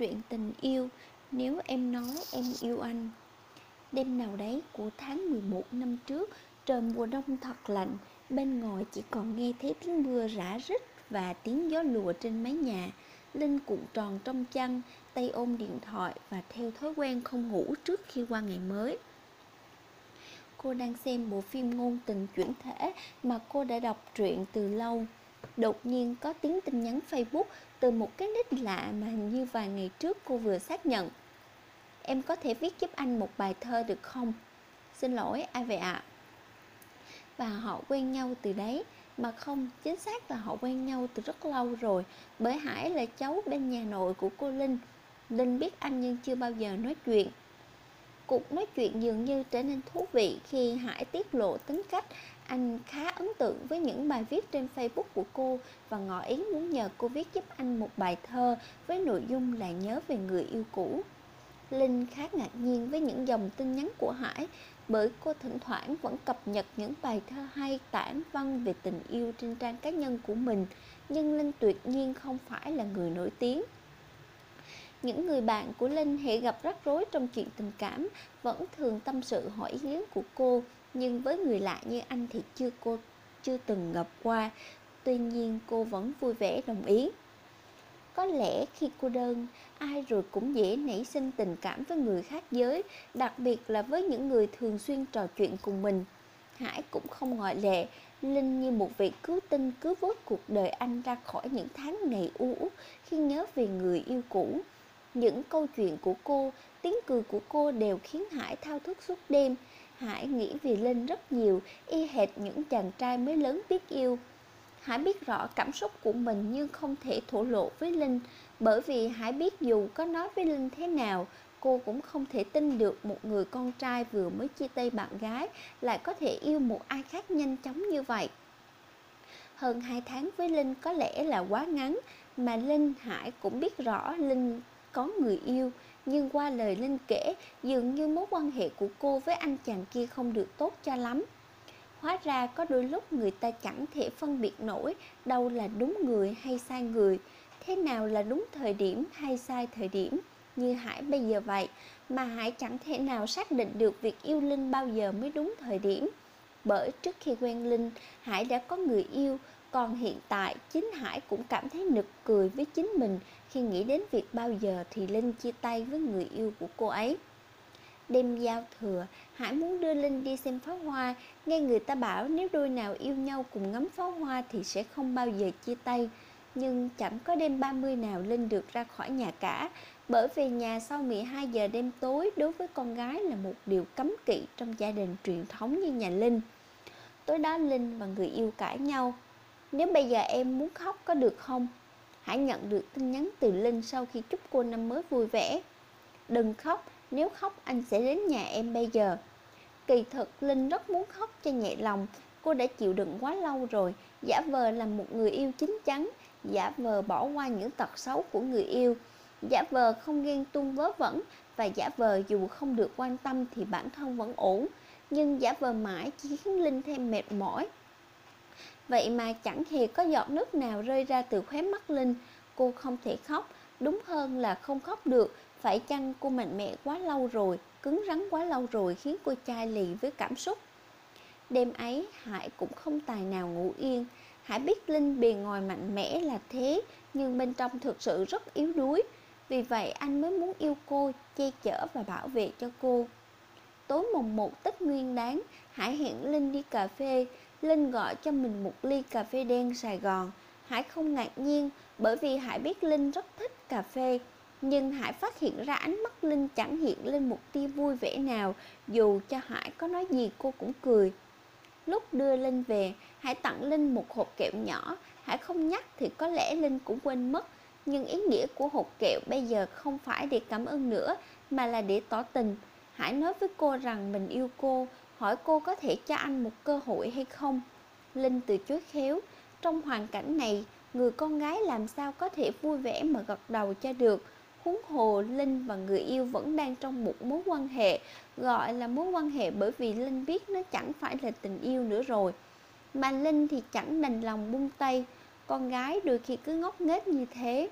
truyện tình yêu. Nếu em nói em yêu anh, Đêm nào đấy của tháng 11 năm trước, Trời mùa đông thật lạnh, Bên ngoài chỉ còn nghe thấy tiếng mưa rã rít Và tiếng gió lùa trên mái nhà. Linh cuộn tròn trong chăn, Tay ôm điện thoại Và theo thói quen không ngủ trước khi qua ngày mới. Cô đang xem bộ phim ngôn tình chuyển thể Mà cô đã đọc truyện từ lâu. Đột nhiên có tiếng tin nhắn Facebook từ một cái nick lạ mà hình như vài ngày trước cô vừa xác nhận. Em có thể viết giúp anh một bài thơ được không? Xin lỗi, ai vậy ạ? À? Và họ quen nhau từ đấy, mà không, chính xác là họ quen nhau từ rất lâu rồi, bởi Hải là cháu bên nhà nội của cô Linh. Linh biết anh nhưng chưa bao giờ nói chuyện. Cuộc nói chuyện dường như trở nên thú vị khi Hải tiết lộ tính cách anh khá ấn tượng với những bài viết trên Facebook của cô và ngỏ ý muốn nhờ cô viết giúp anh một bài thơ với nội dung là nhớ về người yêu cũ. Linh khá ngạc nhiên với những dòng tin nhắn của Hải bởi cô thỉnh thoảng vẫn cập nhật những bài thơ hay tản văn về tình yêu trên trang cá nhân của mình, nhưng Linh tuyệt nhiên không phải là người nổi tiếng. Những người bạn của Linh hệ gặp rắc rối trong chuyện tình cảm vẫn thường tâm sự hỏi ý kiến của cô, nhưng với người lạ như anh thì chưa cô, chưa từng gặp qua. Tuy nhiên, cô vẫn vui vẻ đồng ý. Có lẽ khi cô đơn, ai rồi cũng dễ nảy sinh tình cảm với người khác giới, đặc biệt là với những người thường xuyên trò chuyện cùng mình. Hải cũng không ngoại lệ, linh như một vị cứu tinh, cứu vớt cuộc đời anh ra khỏi những tháng ngày u uất khi nhớ về người yêu cũ những câu chuyện của cô tiếng cười của cô đều khiến hải thao thức suốt đêm Hải nghĩ về Linh rất nhiều, y hệt những chàng trai mới lớn biết yêu. Hải biết rõ cảm xúc của mình nhưng không thể thổ lộ với Linh, bởi vì Hải biết dù có nói với Linh thế nào, cô cũng không thể tin được một người con trai vừa mới chia tay bạn gái lại có thể yêu một ai khác nhanh chóng như vậy. Hơn 2 tháng với Linh có lẽ là quá ngắn, mà Linh Hải cũng biết rõ Linh có người yêu, nhưng qua lời Linh kể, dường như mối quan hệ của cô với anh chàng kia không được tốt cho lắm. Hóa ra có đôi lúc người ta chẳng thể phân biệt nổi đâu là đúng người hay sai người, thế nào là đúng thời điểm hay sai thời điểm, như Hải bây giờ vậy, mà Hải chẳng thể nào xác định được việc yêu Linh bao giờ mới đúng thời điểm. Bởi trước khi quen Linh, Hải đã có người yêu, còn hiện tại chính Hải cũng cảm thấy nực cười với chính mình khi nghĩ đến việc bao giờ thì Linh chia tay với người yêu của cô ấy. Đêm giao thừa, Hải muốn đưa Linh đi xem pháo hoa, nghe người ta bảo nếu đôi nào yêu nhau cùng ngắm pháo hoa thì sẽ không bao giờ chia tay. Nhưng chẳng có đêm 30 nào Linh được ra khỏi nhà cả, bởi vì nhà sau 12 giờ đêm tối đối với con gái là một điều cấm kỵ trong gia đình truyền thống như nhà Linh. Tối đó Linh và người yêu cãi nhau. Nếu bây giờ em muốn khóc có được không? Hãy nhận được tin nhắn từ Linh sau khi chúc cô năm mới vui vẻ. Đừng khóc, nếu khóc anh sẽ đến nhà em bây giờ. Kỳ thực Linh rất muốn khóc cho nhẹ lòng, cô đã chịu đựng quá lâu rồi, giả vờ là một người yêu chính chắn, giả vờ bỏ qua những tật xấu của người yêu, giả vờ không ghen tuông vớ vẩn và giả vờ dù không được quan tâm thì bản thân vẫn ổn, nhưng giả vờ mãi chỉ khiến Linh thêm mệt mỏi. Vậy mà chẳng hề có giọt nước nào rơi ra từ khóe mắt Linh. Cô không thể khóc, đúng hơn là không khóc được. Phải chăng cô mạnh mẽ quá lâu rồi, cứng rắn quá lâu rồi khiến cô chai lì với cảm xúc? Đêm ấy Hải cũng không tài nào ngủ yên. Hải biết Linh bề ngoài mạnh mẽ là thế Nhưng bên trong thực sự rất yếu đuối. Vì vậy anh mới muốn yêu cô, che chở và bảo vệ cho cô. Tối mùng 1 Tết Nguyên đáng Hải hẹn Linh đi cà phê. Linh gọi cho mình một ly cà phê đen Sài Gòn. Hải không ngạc nhiên bởi vì Hải biết Linh rất thích cà phê. Nhưng Hải phát hiện ra ánh mắt Linh chẳng hiện lên một tia vui vẻ nào Dù cho Hải có nói gì cô cũng cười Lúc đưa Linh về, Hải tặng Linh một hộp kẹo nhỏ Hải không nhắc thì có lẽ Linh cũng quên mất Nhưng ý nghĩa của hộp kẹo bây giờ không phải để cảm ơn nữa Mà là để tỏ tình Hải nói với cô rằng mình yêu cô hỏi cô có thể cho anh một cơ hội hay không. Linh từ chối khéo, trong hoàn cảnh này, người con gái làm sao có thể vui vẻ mà gật đầu cho được. Huống hồ Linh và người yêu vẫn đang trong một mối quan hệ, gọi là mối quan hệ bởi vì Linh biết nó chẳng phải là tình yêu nữa rồi. Mà Linh thì chẳng đành lòng buông tay, con gái đôi khi cứ ngốc nghếch như thế.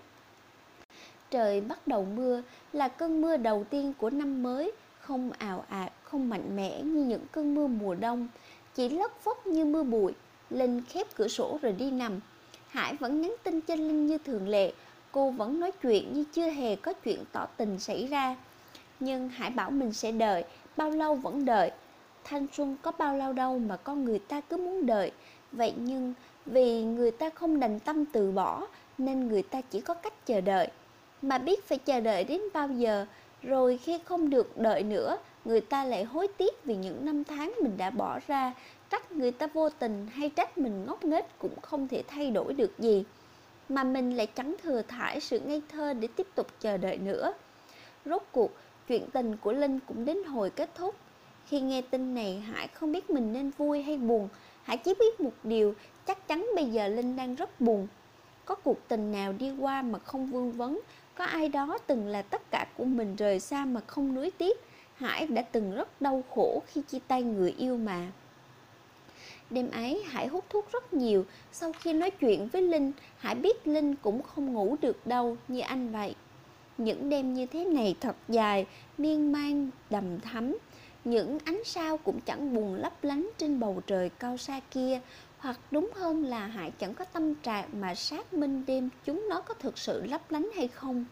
Trời bắt đầu mưa là cơn mưa đầu tiên của năm mới, không ào ạt, không mạnh mẽ như những cơn mưa mùa đông, chỉ lất phất như mưa bụi. Linh khép cửa sổ rồi đi nằm. Hải vẫn nhắn tin cho Linh như thường lệ, cô vẫn nói chuyện như chưa hề có chuyện tỏ tình xảy ra. Nhưng Hải bảo mình sẽ đợi, bao lâu vẫn đợi. Thanh xuân có bao lâu đâu mà con người ta cứ muốn đợi. Vậy nhưng vì người ta không đành tâm từ bỏ nên người ta chỉ có cách chờ đợi. Mà biết phải chờ đợi đến bao giờ, rồi khi không được đợi nữa, người ta lại hối tiếc vì những năm tháng mình đã bỏ ra, trách người ta vô tình hay trách mình ngốc nghếch cũng không thể thay đổi được gì. Mà mình lại chẳng thừa thải sự ngây thơ để tiếp tục chờ đợi nữa. Rốt cuộc, chuyện tình của Linh cũng đến hồi kết thúc. Khi nghe tin này, Hải không biết mình nên vui hay buồn. Hải chỉ biết một điều, chắc chắn bây giờ Linh đang rất buồn. Có cuộc tình nào đi qua mà không vương vấn, có ai đó từng là tất cả của mình rời xa mà không nuối tiếc. Hải đã từng rất đau khổ khi chia tay người yêu mà. Đêm ấy, Hải hút thuốc rất nhiều Sau khi nói chuyện với Linh, Hải biết Linh cũng không ngủ được đâu như anh vậy Những đêm như thế này thật dài, Miên man, đầm thắm Những ánh sao cũng chẳng buồn lấp lánh trên bầu trời cao xa kia hoặc đúng hơn là Hải chẳng có tâm trạng mà xác minh đêm chúng nó có thực sự lấp lánh hay không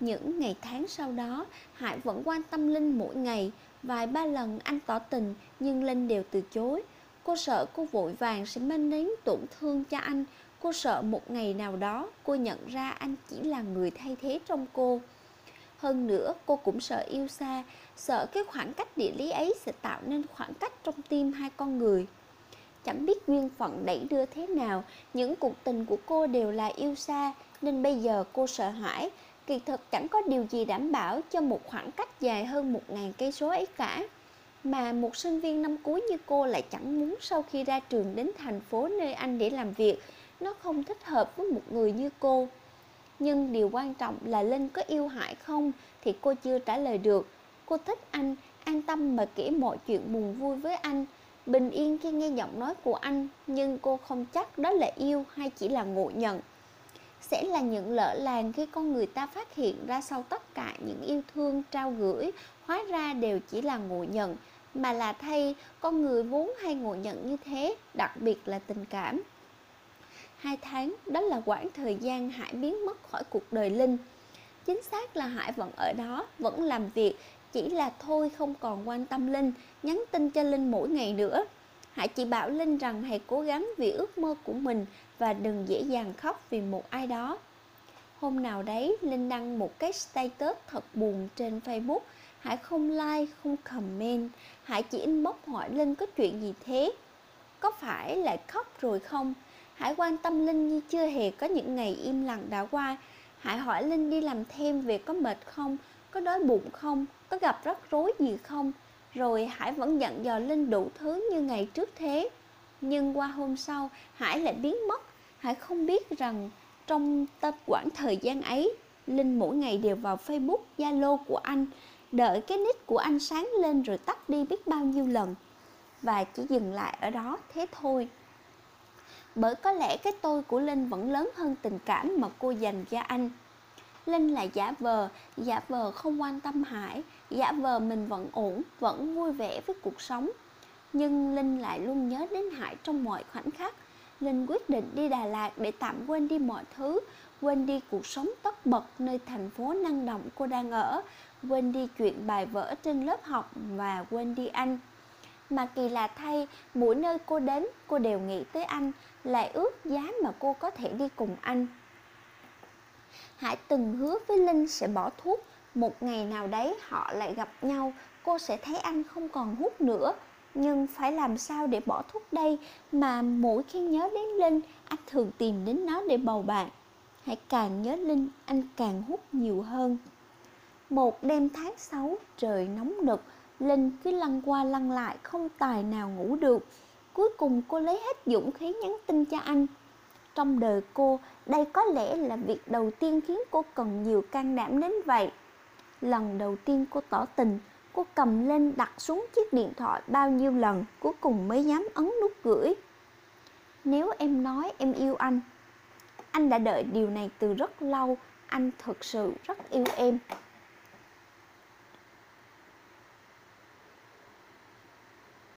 những ngày tháng sau đó, Hải vẫn quan tâm Linh mỗi ngày. Vài ba lần anh tỏ tình, nhưng Linh đều từ chối. Cô sợ cô vội vàng sẽ mang đến tổn thương cho anh. Cô sợ một ngày nào đó cô nhận ra anh chỉ là người thay thế trong cô. Hơn nữa, cô cũng sợ yêu xa, sợ cái khoảng cách địa lý ấy sẽ tạo nên khoảng cách trong tim hai con người. Chẳng biết duyên phận đẩy đưa thế nào, những cuộc tình của cô đều là yêu xa, nên bây giờ cô sợ hãi. Kỳ thực chẳng có điều gì đảm bảo cho một khoảng cách dài hơn một ngàn cây số ấy cả. Mà một sinh viên năm cuối như cô lại chẳng muốn sau khi ra trường đến thành phố nơi anh để làm việc nó không thích hợp với một người như cô. Nhưng điều quan trọng là linh có yêu hải không thì cô chưa trả lời được. Cô thích anh an tâm mà kể mọi chuyện buồn vui với anh bình yên khi nghe giọng nói của anh nhưng cô không chắc đó là yêu hay chỉ là ngộ nhận sẽ là những lỡ làng khi con người ta phát hiện ra sau tất cả những yêu thương trao gửi hóa ra đều chỉ là ngộ nhận mà là thay con người vốn hay ngộ nhận như thế, đặc biệt là tình cảm. Hai tháng, đó là quãng thời gian Hải biến mất khỏi cuộc đời Linh. Chính xác là Hải vẫn ở đó, vẫn làm việc, chỉ là thôi không còn quan tâm Linh, nhắn tin cho Linh mỗi ngày nữa. Hải chỉ bảo Linh rằng hãy cố gắng vì ước mơ của mình và đừng dễ dàng khóc vì một ai đó. Hôm nào đấy, Linh đăng một cái status thật buồn trên Facebook. Hải không like, không comment. Hải chỉ inbox hỏi Linh có chuyện gì thế? Có phải lại khóc rồi không? Hải quan tâm Linh như chưa hề có những ngày im lặng đã qua. Hải hỏi Linh đi làm thêm về có mệt không? Có đói bụng không? Có gặp rắc rối gì không? Rồi Hải vẫn dặn dò Linh đủ thứ như ngày trước thế. Nhưng qua hôm sau Hải lại biến mất. Hải không biết rằng trong tập quãng thời gian ấy Linh mỗi ngày đều vào Facebook, Zalo của anh đợi cái nick của anh sáng lên rồi tắt đi biết bao nhiêu lần. Và chỉ dừng lại ở đó thế thôi. Bởi có lẽ cái tôi của linh vẫn lớn hơn tình cảm mà cô dành cho anh linh là giả vờ giả vờ không quan tâm hải giả vờ mình vẫn ổn vẫn vui vẻ với cuộc sống nhưng linh lại luôn nhớ đến hải trong mọi khoảnh khắc linh quyết định đi đà lạt để tạm quên đi mọi thứ quên đi cuộc sống tất bật nơi thành phố năng động cô đang ở quên đi chuyện bài vở trên lớp học và quên đi anh. Mà kỳ lạ thay, mỗi nơi cô đến, cô đều nghĩ tới anh, lại ước giá mà cô có thể đi cùng anh. Hải từng hứa với Linh sẽ bỏ thuốc, một ngày nào đấy họ lại gặp nhau, cô sẽ thấy anh không còn hút nữa. Nhưng phải làm sao để bỏ thuốc đây mà mỗi khi nhớ đến Linh, anh thường tìm đến nó để bầu bạn. Hãy càng nhớ Linh, anh càng hút nhiều hơn. Một đêm tháng sáu, trời nóng nực, Linh cứ lăn qua lăn lại không tài nào ngủ được. Cuối cùng cô lấy hết dũng khí nhắn tin cho anh. Trong đời cô, đây có lẽ là việc đầu tiên khiến cô cần nhiều can đảm đến vậy. Lần đầu tiên cô tỏ tình, cô cầm lên đặt xuống chiếc điện thoại bao nhiêu lần, cuối cùng mới dám ấn nút gửi. Nếu em nói em yêu anh, anh đã đợi điều này từ rất lâu, anh thực sự rất yêu em